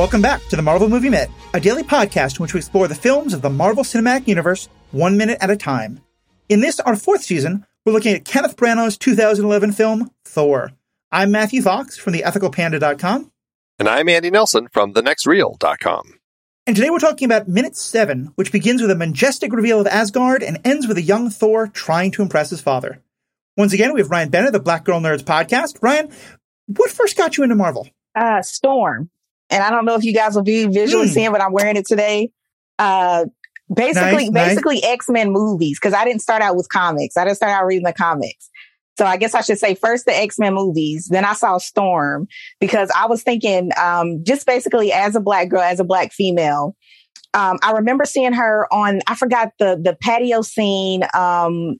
Welcome back to the Marvel Movie Minute, a daily podcast in which we explore the films of the Marvel Cinematic Universe one minute at a time. In this, our fourth season, we're looking at Kenneth Branagh's 2011 film, Thor. I'm Matthew Fox from theethicalpanda.com. And I'm Andy Nelson from thenextreel.com. And today we're talking about Minute 7, which begins with a majestic reveal of Asgard and ends with a young Thor trying to impress his father. Once again, we have Ryan Bennett, the Black Girl Nerds podcast. Ryan, what first got you into Marvel? Uh, Storm. And I don't know if you guys will be visually Hmm. seeing, but I'm wearing it today. Uh, basically, Nice, nice. basically X-Men movies. Cause I didn't start out with comics. I didn't start out reading the comics. So I guess I should say first the X-Men movies, then I saw Storm because I was thinking, um, just basically as a black girl, as a black female, um, I remember seeing her on, I forgot the, the patio scene, um,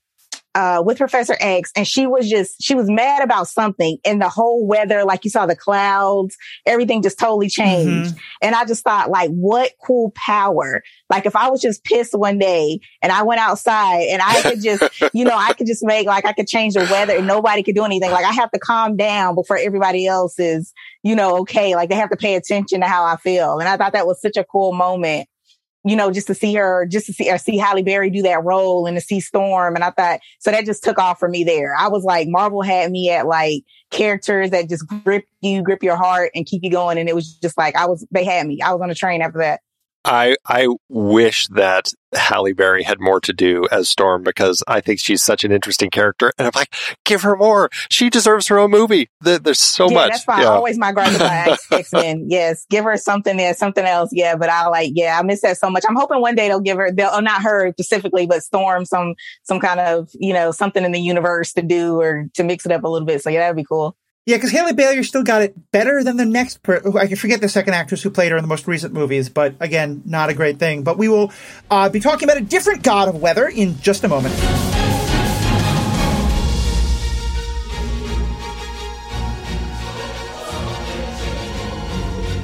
uh, with Professor X, and she was just, she was mad about something, and the whole weather, like you saw the clouds, everything just totally changed. And I just thought, like, what cool power. Like, if I was just pissed one day and I went outside and I could just, you know, I could just make, like, I could change the weather and nobody could do anything. Like, I have to calm down before everybody else is, you know, okay. Like, they have to pay attention to how I feel. And I thought that was such a cool moment you know, just to see her, just to see her, see Halle Berry do that role and to see Storm. And I thought, so that just took off for me there. I was like, Marvel had me at like characters that just grip you, grip your heart and keep you going. And it was just like, I was, they had me. I was on a train after that. I I wish that Halle Berry had more to do as Storm because I think she's such an interesting character, and I'm like, give her more. She deserves her own movie. There- There's so yeah, much. that's fine. Yeah. Always my gripe about X Men. Yes. Give her something there, something else. Yeah. But I like, yeah, I miss that so much. I'm hoping one day they'll give her, they'll, oh, not her specifically, but Storm some, some kind of, you know, something in the universe to do or to mix it up a little bit. So yeah, that'd be cool. Yeah, because Halle Berry still got it better than the next. Per- I forget the second actress who played her in the most recent movies, but again, not a great thing. But we will uh, be talking about a different god of weather in just a moment.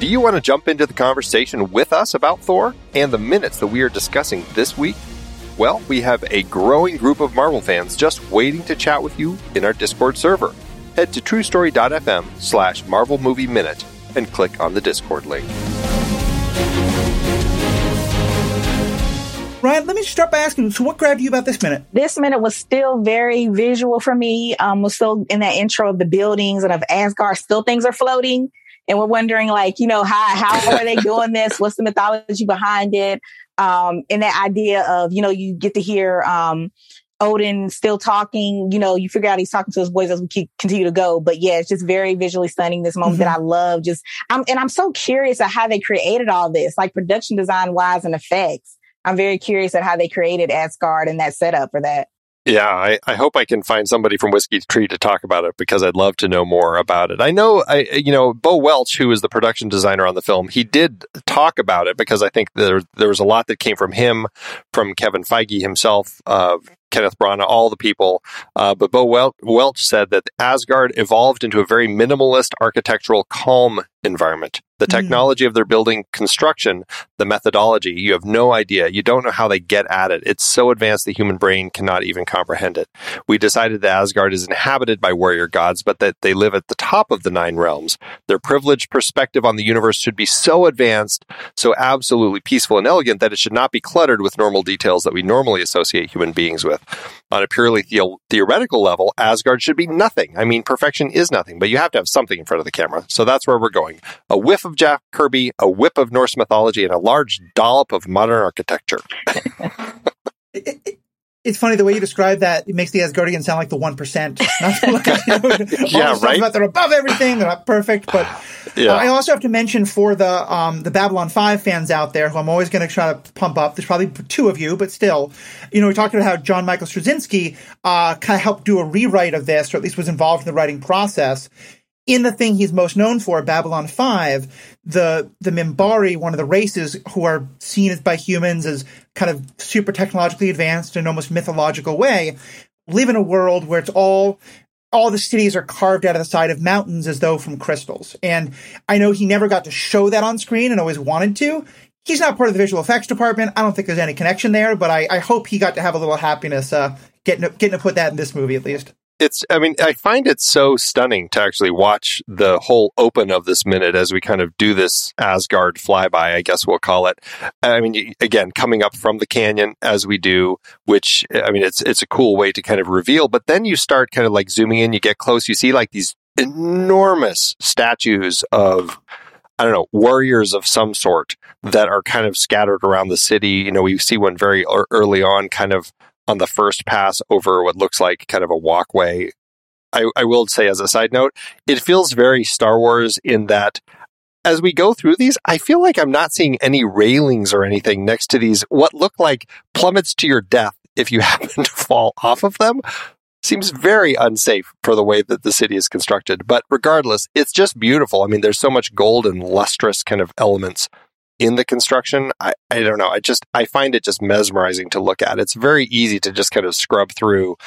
Do you want to jump into the conversation with us about Thor and the minutes that we are discussing this week? Well, we have a growing group of Marvel fans just waiting to chat with you in our Discord server. Head to truestory.fm slash Marvel Movie Minute and click on the Discord link. Ryan, let me start by asking so, what grabbed you about this minute? this minute was still very visual for me. Um, was still in that intro of the buildings and of Asgard. Still things are floating, and we're wondering, like, you know, how how are they doing this? What's the mythology behind it? Um, and that idea of, you know, you get to hear um Odin still talking. You know, you figure out he's talking to his boys as we keep, continue to go. But yeah, it's just very visually stunning. This moment that I love. Just, I'm and I'm so curious at how they created all this, like production design wise and effects. I'm very curious at how they created Asgard and that setup for that. Yeah, I, I hope I can find somebody from Whiskytree to talk about it because I'd love to know more about it. I know, I you know, Bo Welch, who is the production designer on the film, he did talk about it because I think there there was a lot that came from him, from Kevin Feige himself, uh, Kenneth Branagh, all the people. Uh, but Bo Wel- Welch said that Asgard evolved into a very minimalist architectural calm environment. The Mm. technology of their building construction, the methodology, you have no idea. You don't know how they get at it. It's so advanced the human brain cannot even comprehend it. We decided that Asgard is inhabited by warrior gods, but that they live at the top of the nine realms. Their privileged perspective on the universe should be so advanced, so absolutely peaceful and elegant that it should not be cluttered with normal details that we normally associate human beings with. On a purely theo- theoretical level, Asgard should be nothing. I mean, perfection is nothing, but you have to have something in front of the camera. So that's where we're going. A whiff of Jack Kirby, a whip of Norse mythology, and a large dollop of modern architecture. It- it- it's funny the way you describe that. It makes the Asgardians sound like the one percent. Like, you know, Yeah, right? About they're above everything. They're not perfect, but Yeah. Uh, I also have to mention for the um, the Babylon Five fans out there, who I'm always going to try to pump up. There's probably two of you, but still, you know, we talked about how John Michael Straczynski uh, kind of helped do a rewrite of this, or at least was involved in the writing process. In the thing he's most known for, Babylon Five, the the Minbari, one of the races who are seen as by humans as kind of super technologically advanced in an almost mythological way, live in a world where it's all all the cities are carved out of the side of mountains as though from crystals. And I know he never got to show that on screen and always wanted to. He's not part of the visual effects department. I don't think there's any connection there, but I, I hope he got to have a little happiness uh, getting to, getting to put that in this movie at least. It's i mean i find it so stunning to actually watch the whole open of this minute as we kind of do this asgard flyby i guess we'll call it i mean again coming up from the canyon as we do which i mean it's it's a cool way to kind of reveal but then you start kind of like zooming in you get close you see like these enormous statues of I don't know, warriors of some sort that are kind of scattered around the city. You know, we see one very early on, kind of on the first pass over what looks like kind of a walkway. I, I will say, as a side note, it feels very Star Wars in that as we go through these, I feel like I'm not seeing any railings or anything next to these, what look like plummets to your death if you happen to fall off of them. Seems very unsafe for the way that the city is constructed. But regardless, it's just beautiful. I mean, there's so much gold and lustrous kind of elements in the construction. I, I don't know. I just, I find it just mesmerizing to look at. It's very easy to just kind of scrub through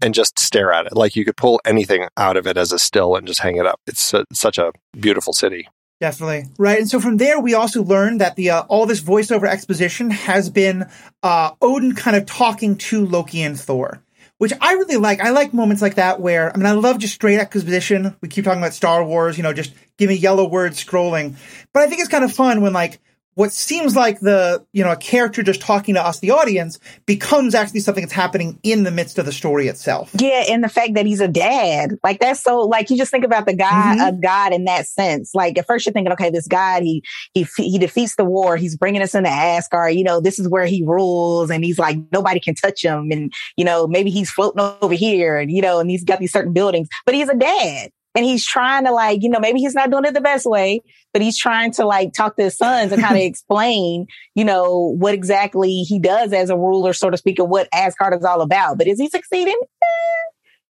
and just stare at it. Like you could pull anything out of it as a still and just hang it up. It's a, such a beautiful city. Definitely right, and so from there we also learned that the uh, all this voiceover exposition has been uh, Odin kind of talking to Loki and Thor, which I really like. I like moments like that where I mean I love just straight exposition. We keep talking about Star Wars, you know, just give me yellow words scrolling, but I think it's kind of fun when like what seems like the you know a character just talking to us the audience becomes actually something that's happening in the midst of the story itself. Yeah and the fact that he's a dad. Like that's so like you just think about the guy mm-hmm. a god in that sense. Like at first you're thinking okay this god he he he defeats the war. He's bringing us into asgard. You know this is where he rules and he's like nobody can touch him. And you know maybe he's floating over here and you know and he's got these certain buildings. But he's a dad and he's trying to like, you know, maybe he's not doing it the best way, but he's trying to like talk to his sons and kind of explain, you know, what exactly he does as a ruler, so to speak, and what Asgard is all about. But is he succeeding?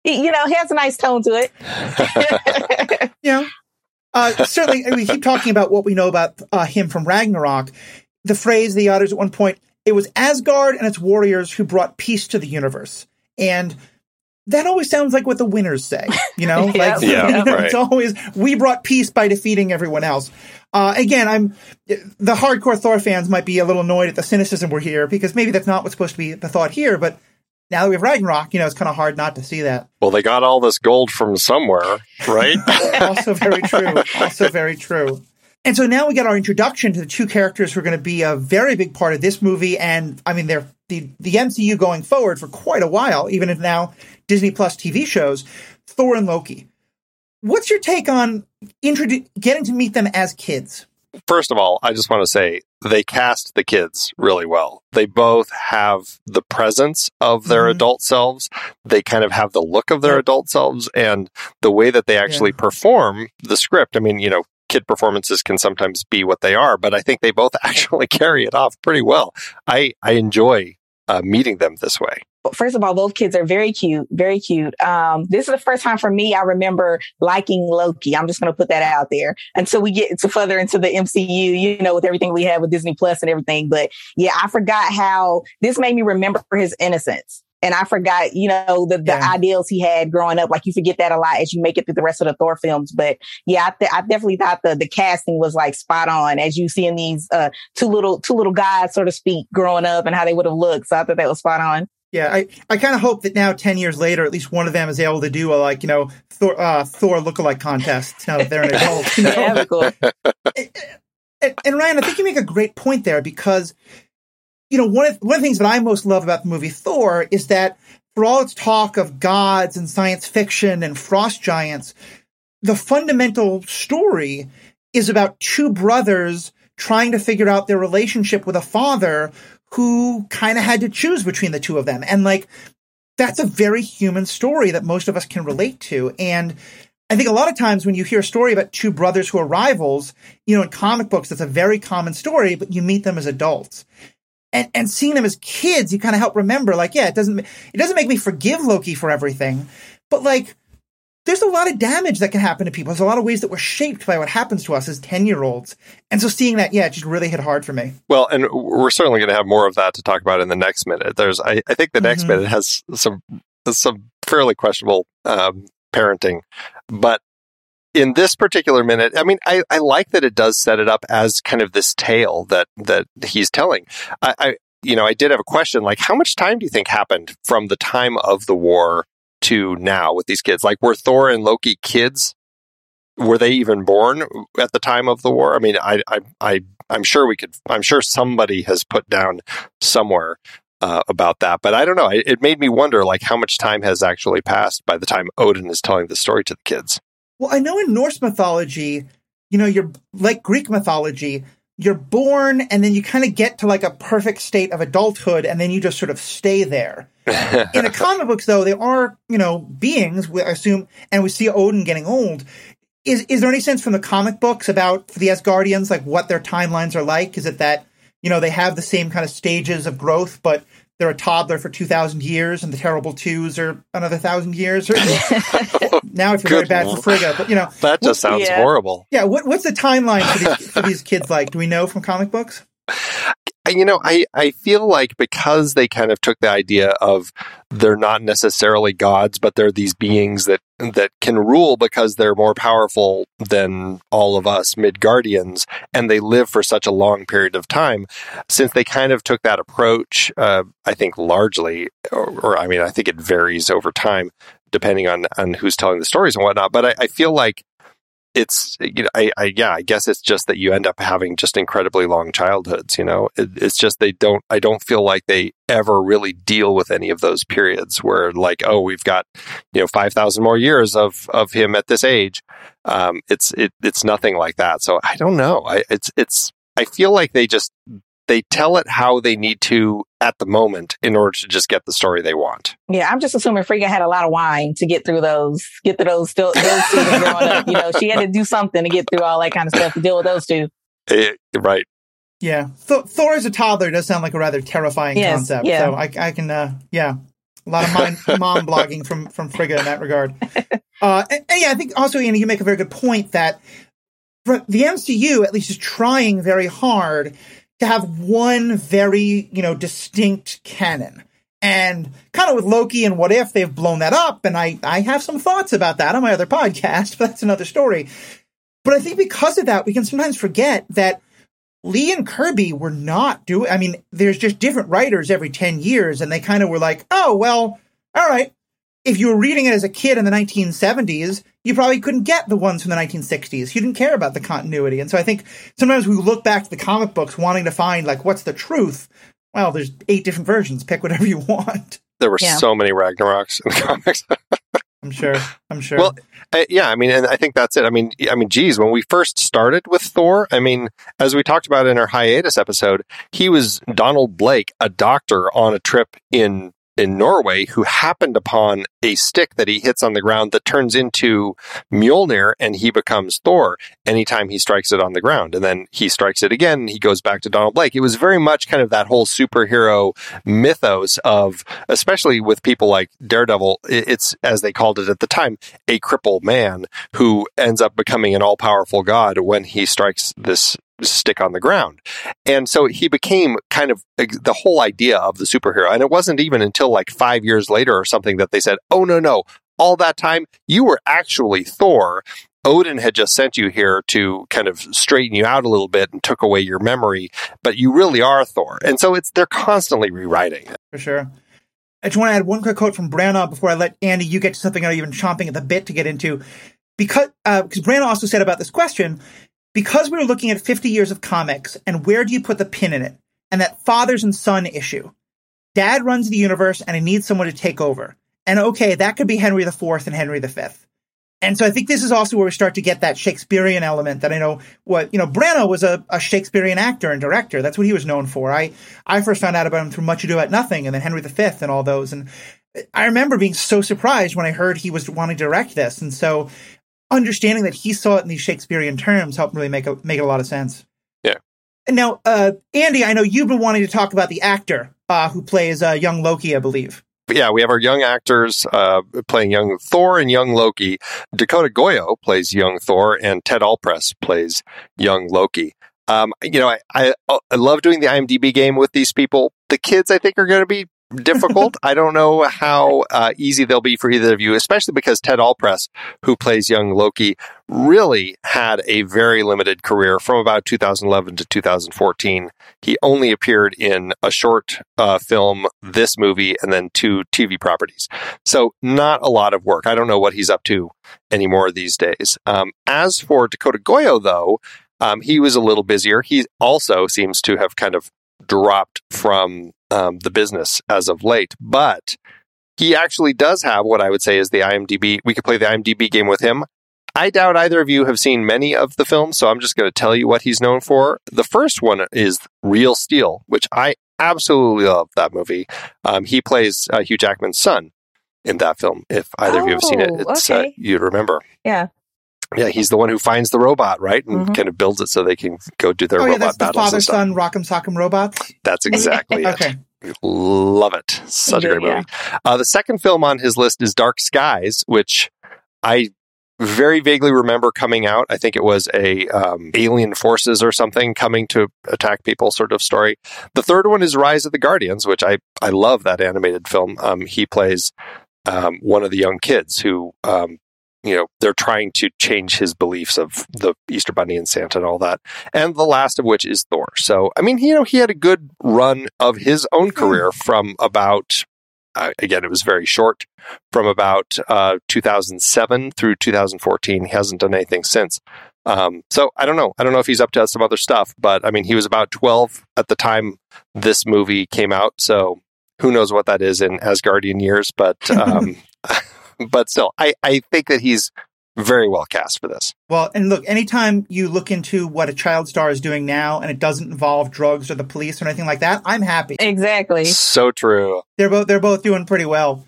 Eh, you know, he has a nice tone to it. yeah. Uh, certainly, we keep talking about what we know about uh, him from Ragnarok. The phrase the utters at one point, it was Asgard and its warriors who brought peace to the universe. And that always sounds like what the winners say, you know? yeah, like, yeah, you know, right. it's always, we brought peace by defeating everyone else. Uh, again, I'm, the hardcore Thor fans might be a little annoyed at the cynicism we're here because maybe that's not what's supposed to be the thought here, but now that we have Ragnarok, you know, it's kind of hard not to see that. Well, they got all this gold from somewhere, right? also very true. Also very true. And so now we get our introduction to the two characters who are going to be a very big part of this movie, and I mean they're the the MCU going forward for quite a while, even if now Disney Plus TV shows, Thor and Loki. What's your take on introdu- getting to meet them as kids? First of all, I just want to say they cast the kids really well. They both have the presence of their mm-hmm. adult selves. They kind of have the look of their adult selves and the way that they actually yeah. perform the script. I mean, you know, kid performances can sometimes be what they are, but I think they both actually carry it off pretty well. I, I enjoy uh, meeting them this way first of all, both kids are very cute, very cute. Um, this is the first time for me I remember liking Loki. I'm just going to put that out there until we get to further into the MCU, you know, with everything we have with Disney Plus and everything. But yeah, I forgot how this made me remember his innocence. And I forgot, you know, the, the yeah. ideals he had growing up. Like you forget that a lot as you make it through the rest of the Thor films. But yeah, I, th- I definitely thought the, the casting was like spot on as you see in these, uh, two little, two little guys, so to speak, growing up and how they would have looked. So I thought that was spot on. Yeah, I, I kind of hope that now, 10 years later, at least one of them is able to do a, like, you know, Thor, uh, Thor lookalike contest now that they're an adult. You know? yeah, cool. and, and, Ryan, I think you make a great point there because, you know, one of, one of the things that I most love about the movie Thor is that for all its talk of gods and science fiction and frost giants, the fundamental story is about two brothers trying to figure out their relationship with a father who kind of had to choose between the two of them. And like, that's a very human story that most of us can relate to. And I think a lot of times when you hear a story about two brothers who are rivals, you know, in comic books, that's a very common story, but you meet them as adults. And, and seeing them as kids, you kind of help remember, like, yeah, it doesn't, it doesn't make me forgive Loki for everything, but like, there's a lot of damage that can happen to people. There's a lot of ways that we're shaped by what happens to us as 10 year olds. And so seeing that, yeah, it just really hit hard for me. Well, and we're certainly going to have more of that to talk about in the next minute. There's, I, I think the next mm-hmm. minute has some, some fairly questionable, um, parenting, but in this particular minute, I mean, I, I like that it does set it up as kind of this tale that, that he's telling. I, I, you know, I did have a question like, how much time do you think happened from the time of the war to now with these kids? Like, were Thor and Loki kids? Were they even born at the time of the war? I mean, I, I, I I'm sure we could. I'm sure somebody has put down somewhere uh, about that, but I don't know. It, it made me wonder, like, how much time has actually passed by the time Odin is telling the story to the kids. Well, I know in Norse mythology, you know, you're like Greek mythology, you're born and then you kind of get to like a perfect state of adulthood and then you just sort of stay there. in the comic books, though, they are, you know, beings, we assume, and we see Odin getting old. Is is there any sense from the comic books about the Asgardians, like what their timelines are like? Is it that, you know, they have the same kind of stages of growth, but they're a toddler for 2,000 years and the terrible twos are another thousand years. Or, now I feel very bad for Frigga, but you know. That just sounds yeah. horrible. Yeah, what, what's the timeline for these, for these kids like? Do we know from comic books? You know, I, I feel like because they kind of took the idea of they're not necessarily gods, but they're these beings that that can rule because they're more powerful than all of us Midgardians, and they live for such a long period of time. Since they kind of took that approach, uh, I think largely, or, or, I mean, I think it varies over time depending on on who's telling the stories and whatnot. But I, I feel like it's you know I, I, yeah I guess it's just that you end up having just incredibly long childhoods you know? It, it's just they don't I don't feel like they ever really deal with any of those periods where like oh we've got you know 5000 more years of of him at this age. Um it's it, it's nothing like that. So I don't know. I it's it's I feel like they just they tell it how they need to at the moment in order to just get the story they want. Yeah, I'm just assuming Frigga had a lot of wine to get through those, get through those, those two growing up. You know, she had to do something to get through all that kind of stuff to deal with those two. It, right. Yeah, Th- Thor as a toddler does sound like a rather terrifying yes, concept. Yeah. So I, I can, uh, yeah, a lot of mind, mom blogging from from Frigga in that regard. Uh, and, and yeah, I think also, Andy, you make a very good point that the MCU at least is trying very hard to have one very, you know, distinct canon. And kind of with Loki and What If, they've blown that up. And I, I have some thoughts about that on my other podcast, but that's another story. But I think because of that, we can sometimes forget that Lee and Kirby were not doing, I mean, there's just different writers every 10 years. And they kind of were like, oh, well, all right. If you were reading it as a kid in the 1970s, you probably couldn't get the ones from the 1960s. You didn't care about the continuity. And so I think sometimes we look back to the comic books wanting to find, like, what's the truth? Well, there's eight different versions. Pick whatever you want. There were yeah. so many Ragnaroks in the comics. I'm sure. I'm sure. Well, I, yeah, I mean, and I think that's it. I mean, I mean, geez, when we first started with Thor, I mean, as we talked about in our hiatus episode, he was Donald Blake, a doctor on a trip in in Norway who happened upon a stick that he hits on the ground that turns into Mjolnir and he becomes Thor anytime he strikes it on the ground. And then he strikes it again and he goes back to Donald Blake. It was very much kind of that whole superhero mythos of, especially with people like Daredevil, it's, as they called it at the time, a crippled man who ends up becoming an all powerful god when he strikes this stick on the ground. And so he became kind of the whole idea of the superhero. And it wasn't even until like five years later or something that they said, oh, no, no, all that time you were actually Thor. Odin had just sent you here to kind of straighten you out a little bit and took away your memory, but you really are Thor. And so it's they're constantly rewriting it. For sure. I just want to add one quick quote from Branagh before I let Andy you get to something I'm even chomping at the bit to get into. Because uh, because Branagh also said about this question, because we were looking at 50 years of comics and where do you put the pin in it? And that fathers and son issue. Dad runs the universe and he needs someone to take over. And okay that could be henry iv and henry v and so i think this is also where we start to get that shakespearean element that i know what you know branagh was a, a shakespearean actor and director. That's what he was known for. I i first found out about him through much ado about nothing and then henry v and all those. And I remember being so surprised when I heard he was wanting to direct this. And so understanding that he saw it in these Shakespearean terms helped really make a, make a lot of sense. Yeah. And now, uh, Andy, I know you've been wanting to talk about the actor uh, who plays uh, young Loki, I believe. Yeah, we have our young actors uh, playing young Thor and young Loki. Dakota Goyo plays young Thor, and Ted Allpress plays young Loki. Um, you know, I, I, I love doing the IMDb game with these people. The kids, I think, are going to be difficult. I don't know how uh, easy they'll be for either of you, especially because Ted Allpress, who plays young Loki, really had a very limited career from about 2011 to 2014. He only appeared in a short uh, film, this movie, and then two TV properties. So not a lot of work. I don't know what he's up to anymore these days. Um, as for Dakota Goyo, though, um, he was a little busier. He also seems to have kind of dropped from um, the business as of late, but he actually does have what I would say is the IMDb. We could play the IMDb game with him. I doubt either of you have seen many of the films, so I'm just going to tell you what he's known for. The first one is Real Steel, which I absolutely love that movie. Um, he plays uh, Hugh Jackman's son in that film. If either oh, of you have seen it, oh, it's, uh, okay. uh, you'd remember. Yeah. Yeah, he's the one who finds the robot, right? And mm-hmm. kind of builds it so they can go do their oh, robot yeah, that's battles. The father son Rock'em Sock'em robots. That's exactly it. okay. Love it. Such a great movie. Yeah. Uh, the second film on his list is Dark Skies, which I very vaguely remember coming out. I think it was a um, alien forces or something coming to attack people sort of story. The third one is Rise of the Guardians, which I I love that animated film. Um, he plays um, one of the young kids who um, you know, they're trying to change his beliefs of the Easter Bunny and Santa and all that. And the last of which is Thor. So, I mean, you know, he had a good run of his own hmm. career from about, uh, again, it was very short, from about uh, 2007 through 2014. He hasn't done anything since. Um, so I don't know. I don't know if he's up to some other stuff, but I mean, he was about 12 at the time this movie came out. So who knows what that is in Asgardian years, but um, but still, I, I think that he's very well cast for this. Well, and look, anytime you look into what a child star is doing now and it doesn't involve drugs or the police or anything like that, I'm happy. Exactly. So true. They're both they're both doing pretty well.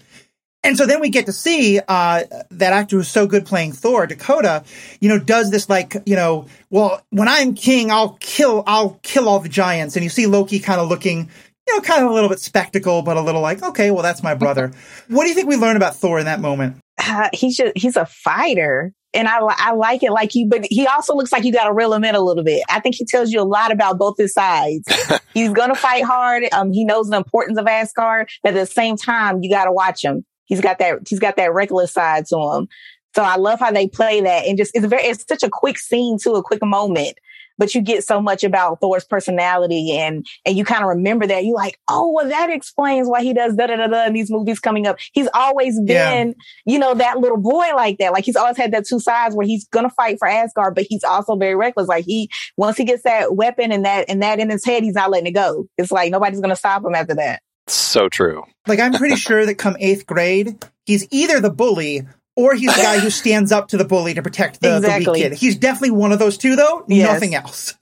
And so then we get to see uh, that actor who's so good playing Thor, Dakota, you know, does this like, you know, well, when I'm king, I'll kill, I'll kill all the giants. And you see Loki kind of looking, you know, kind of a little bit spectacle, but a little like, okay, well, that's my brother. what do you think we learn about Thor in that moment? Uh, he's just, he's a fighter. And I, I like it like he, but he also looks like you got to reel him in a little bit. I think he tells you a lot about both his sides. he's going to fight hard. Um, he knows the importance of Asgard, but at the same time, you got to watch him. He's got that, he's got that reckless side to him. So I love how they play that and just, it's very, it's such a quick scene to a quick moment but you get so much about Thor's personality and, and you kind of remember that. You're like, oh, well, that explains why he does da da da da in these movies coming up. He's always been, yeah. you know, that little boy like that. Like he's always had that two sides where he's going to fight for Asgard, but he's also very reckless. Like he, once he gets that weapon and that, and that in his head, he's not letting it go. It's like nobody's going to stop him after that. So true. Like I'm pretty sure that come eighth grade, he's either the bully or he's the guy who stands up to the bully to protect the, exactly. the weak kid. He's definitely one of those two, though. Yes. Nothing else.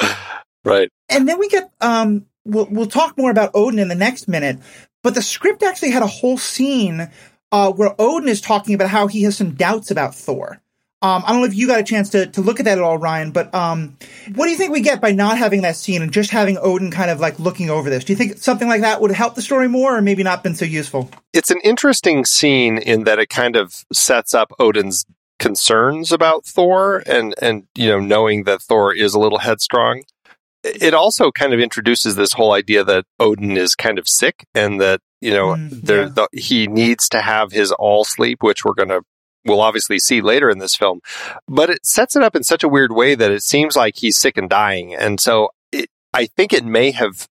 right. And then we get um, we'll we'll talk more about Odin in the next minute, but the script actually had a whole scene uh, where Odin is talking about how he has some doubts about Thor. Um, I don't know if you got a chance to, to look at that at all, Ryan, but um, what do you think we get by not having that scene and just having Odin kind of like looking over this? Do you think something like that would help the story more or maybe not been so useful? It's an interesting scene in that it kind of sets up Odin's concerns about Thor and, and you know, knowing that Thor is a little headstrong. It also kind of introduces this whole idea that Odin is kind of sick and that you know mm, yeah. the, he needs to have his all sleep which we're going to we'll obviously see later in this film. But it sets it up in such a weird way that it seems like he's sick and dying. And so it, I think it may have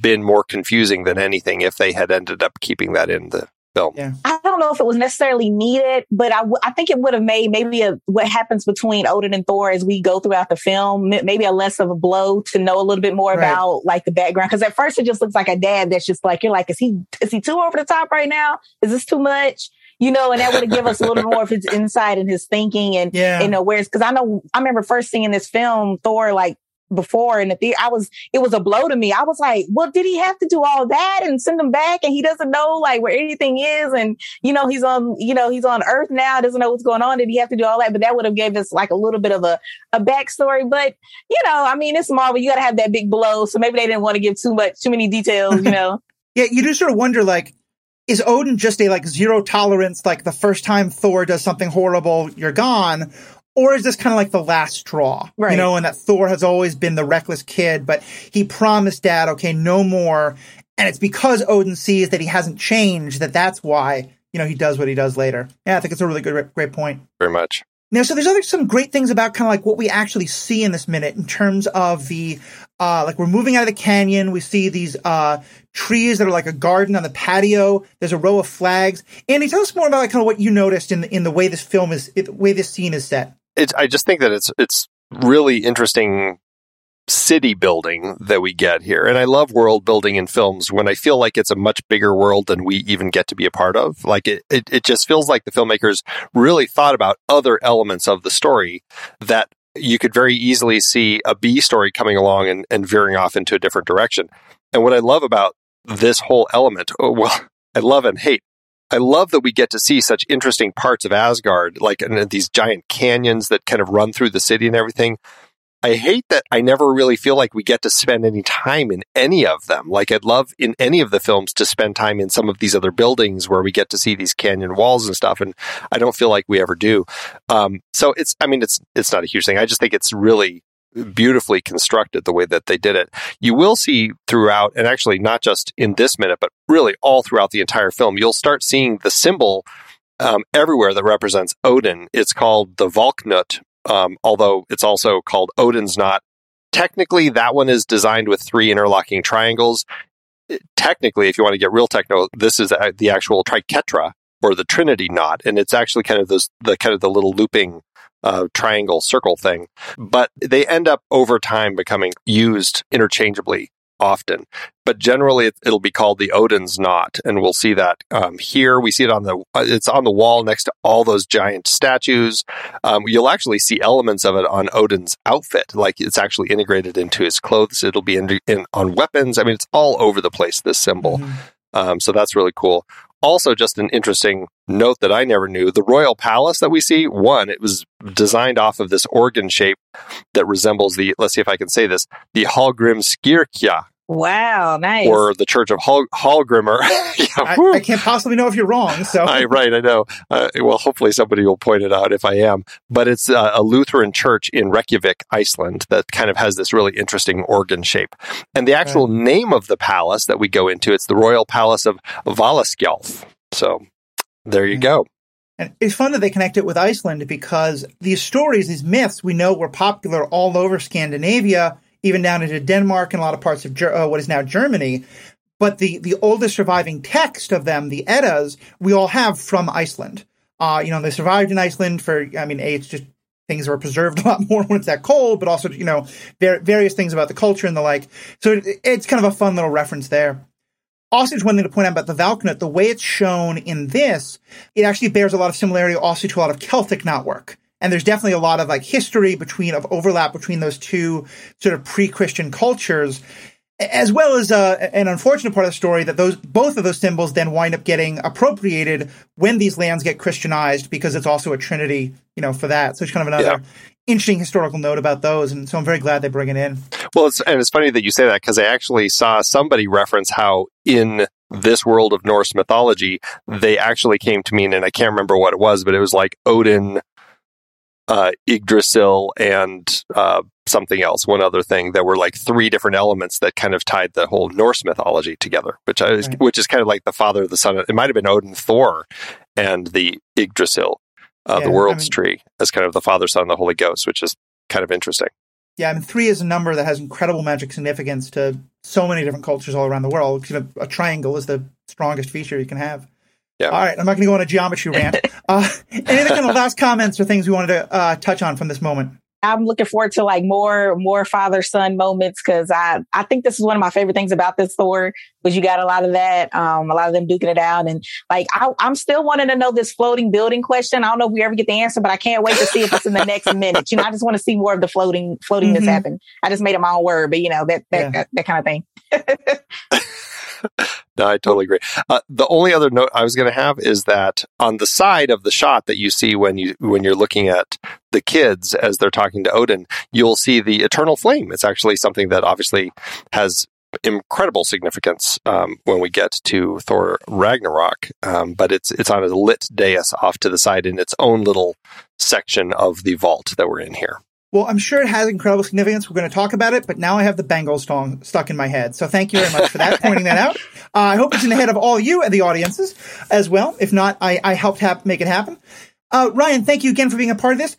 been more confusing than anything if they had ended up keeping that in the film. Yeah. I don't know if it was necessarily needed, but I, w- I think it would have made maybe a, what happens between Odin and Thor as we go throughout the film, maybe a less of a blow to know a little bit more right. about like the background. Cause at first it just looks like a dad that's just like, you're like, is he, is he too over the top right now? Is this too much? You know, and that would have give us a little more of his insight and his thinking and, yeah. you know, where's, cause I know, I remember first seeing this film, Thor, like before in the theater, I was, it was a blow to me. I was like, well, did he have to do all that and send him back? And he doesn't know like where anything is. And, you know, he's on, you know, he's on earth now, doesn't know what's going on. Did he have to do all that? But that would have gave us like a little bit of a, a backstory. But, you know, I mean, it's Marvel. You got to have that big blow. So maybe they didn't want to give too much, too many details, you know? yeah. You just sort of wonder like, is Odin just a like zero tolerance, like the first time Thor does something horrible, you're gone? Or is this kind of like the last straw? Right. You know, and that Thor has always been the reckless kid, but he promised dad, okay, no more. And it's because Odin sees that he hasn't changed that that's why, you know, he does what he does later. Yeah, I think it's a really good, great point. Very much. Now, so there's other some great things about kind of like what we actually see in this minute in terms of the uh like we're moving out of the canyon. We see these uh trees that are like a garden on the patio. There's a row of flags. Andy, tell us more about like kind of what you noticed in the, in the way this film is, the way this scene is set. It's, I just think that it's it's really interesting city building that we get here. And I love world building in films when I feel like it's a much bigger world than we even get to be a part of. Like it, it, it just feels like the filmmakers really thought about other elements of the story that you could very easily see a B story coming along and, and veering off into a different direction. And what I love about this whole element, oh, well, I love and hate. I love that we get to see such interesting parts of Asgard, like these giant canyons that kind of run through the city and everything. I hate that I never really feel like we get to spend any time in any of them. Like I'd love in any of the films to spend time in some of these other buildings where we get to see these canyon walls and stuff. And I don't feel like we ever do. Um, so it's, I mean, it's, it's not a huge thing. I just think it's really beautifully constructed the way that they did it. You will see throughout, and actually not just in this minute, but really all throughout the entire film, you'll start seeing the symbol um, everywhere that represents Odin. It's called the Valknut, um, although it's also called Odin's Knot. Technically, that one is designed with three interlocking triangles. Technically, if you want to get real techno, this is the actual triquetra or the Trinity knot, and it's actually kind of this the kind of the little looping uh, triangle circle thing. But they end up over time becoming used interchangeably often. But generally, it, will be called the Odin's knot, and we'll see that um, here. We see it on the uh, it's on the wall next to all those giant statues. Um, you'll actually see elements of it on Odin's outfit, like it's actually integrated into his clothes. It'll be in, in on weapons. I mean, it's all over the place. This symbol. Mm-hmm. Um, so that's really cool. Also, just an interesting note that I never knew the royal palace that we see, one, it was designed off of this organ shape that resembles the, let's see if I can say this, the Hallgrímskirkja, Wow, nice. Or the Church of Hall- Hallgrimr. yeah, I, I, can't possibly know if you're wrong. So, I, right, I know. Uh, well, hopefully somebody will point it out if I am. But it's uh, a Lutheran church in Reykjavik, Iceland, that kind of has this really interesting organ shape. And the actual name of the palace that we go into, it's the Royal Palace of Valaskjalf. So, there you go. And it's fun that they connect it with Iceland because these stories, these myths, we know were popular all over Scandinavia even down into Denmark and a lot of parts of uh, what is now Germany. But the, the oldest surviving text of them, the Eddas, we all have from Iceland. Uh, you know, they survived in Iceland for, I mean, A, it's just things are preserved a lot more when it's that cold, but also, you know, ver- various things about the culture and the like. So it, it's kind of a fun little reference there. Also, just one thing to point out about the Valknut, the way it's shown in this, it actually bears a lot of similarity also to a lot of Celtic knotwork. And there's definitely a lot of like history between of overlap between those two sort of pre-Christian cultures, as well as uh, an unfortunate part of the story that those both of those symbols then wind up getting appropriated when these lands get Christianized because it's also a trinity, you know, for that. So it's kind of another yeah. interesting historical note about those, and so I'm very glad they bring it in. Well, it's, and it's funny that you say that because I actually saw somebody reference how in this world of Norse mythology, they actually came to mean, and I can't remember what it was, but it was like Odin uh, Yggdrasil and uh, something else, one other thing that were like three different elements that kind of tied the whole Norse mythology together, which I right. which is kind of like the father, of the son. It might have been Odin, Thor, and the Yggdrasil, uh, yeah, the world's I mean, tree, as kind of the father, son, of the Holy Ghost, which is kind of interesting. Yeah, I mean, three is a number that has incredible magic significance to so many different cultures all around the world. You know, a triangle is the strongest feature you can have. Yeah. All right. I'm not going to go on a geometry rant. Uh, any other kind of last comments or things we wanted to uh, touch on from this moment? I'm looking forward to like more more father son moments because I I think this is one of my favorite things about this Thor was you got a lot of that um a lot of them duking it out and like I, I'm still wanting to know this floating building question I don't know if we ever get the answer but I can't wait to see if it's in the next minute you know I just want to see more of the floating floatingness mm-hmm. happen I just made it my own word but you know that that yeah. that, that kind of thing. no, I totally agree. Uh, the only other note I was going to have is that on the side of the shot that you see when you when you're looking at the kids as they're talking to Odin, you'll see the eternal flame. It's actually something that obviously has incredible significance um, when we get to Thor Ragnarok, um, but it's it's on a lit dais off to the side in its own little section of the vault that we're in here. Well, I'm sure it has incredible significance. We're going to talk about it, but now I have the Bangles song stuck in my head. So thank you very much for that, pointing that out. Uh, I hope it's in the head of all you and the audiences as well. If not, I, I helped ha- make it happen. Uh, Ryan, thank you again for being a part of this.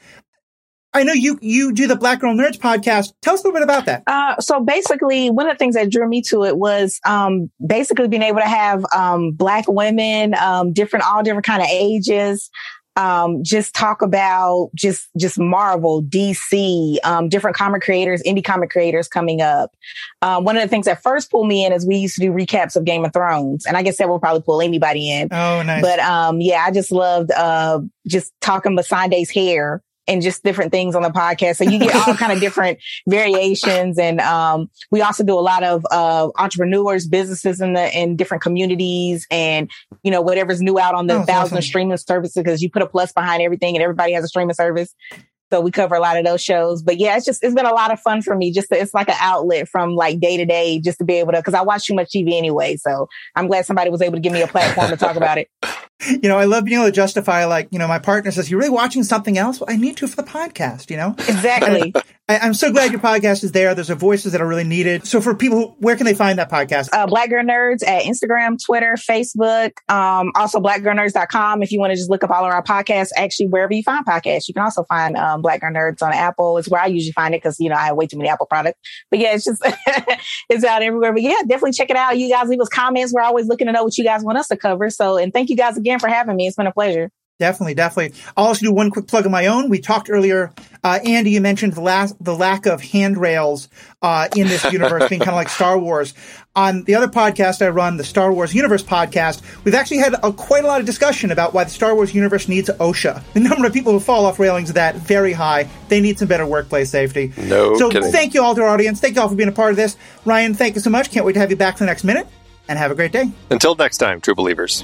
I know you you do the Black Girl Nerds podcast. Tell us a little bit about that. Uh, so basically, one of the things that drew me to it was um, basically being able to have um, black women, um, different all different kind of ages, um, just talk about just just Marvel, DC, um, different comic creators, indie comic creators coming up. Um, one of the things that first pulled me in is we used to do recaps of Game of Thrones, and I guess that will probably pull anybody in. Oh, nice. But um, yeah, I just loved uh, just talking Missandei's hair and just different things on the podcast. So you get all kind of different variations. And, um, we also do a lot of, uh, entrepreneurs, businesses in the, in different communities and, you know, whatever's new out on the oh, thousand awesome. streaming services because you put a plus behind everything and everybody has a streaming service. So we cover a lot of those shows. But yeah, it's just, it's been a lot of fun for me. Just, to, it's like an outlet from like day to day just to be able to, cause I watch too much TV anyway. So I'm glad somebody was able to give me a platform to talk about it. You know, I love being able to justify like, you know, my partner says, you're really watching something else? Well, I need to for the podcast, you know? Exactly. I, am so glad your podcast is there. There's a voices that are really needed. So for people, where can they find that podcast? Uh, Black Girl Nerds at Instagram, Twitter, Facebook, um, also blackgirlnerds.com. If you want to just look up all of our podcasts, actually wherever you find podcasts, you can also find, um, Black Girl Nerds on Apple. It's where I usually find it because, you know, I have way too many Apple products, but yeah, it's just, it's out everywhere. But yeah, definitely check it out. You guys leave us comments. We're always looking to know what you guys want us to cover. So, and thank you guys again for having me. It's been a pleasure. Definitely, definitely. I'll also do one quick plug of my own. We talked earlier, uh, Andy, you mentioned the last, the lack of handrails, uh, in this universe being kind of like Star Wars. On the other podcast I run, the Star Wars Universe podcast, we've actually had a, quite a lot of discussion about why the Star Wars universe needs OSHA. The number of people who fall off railings of that very high. They need some better workplace safety. No So kidding. thank you all to our audience. Thank you all for being a part of this. Ryan, thank you so much. Can't wait to have you back for the next minute and have a great day. Until next time, true believers.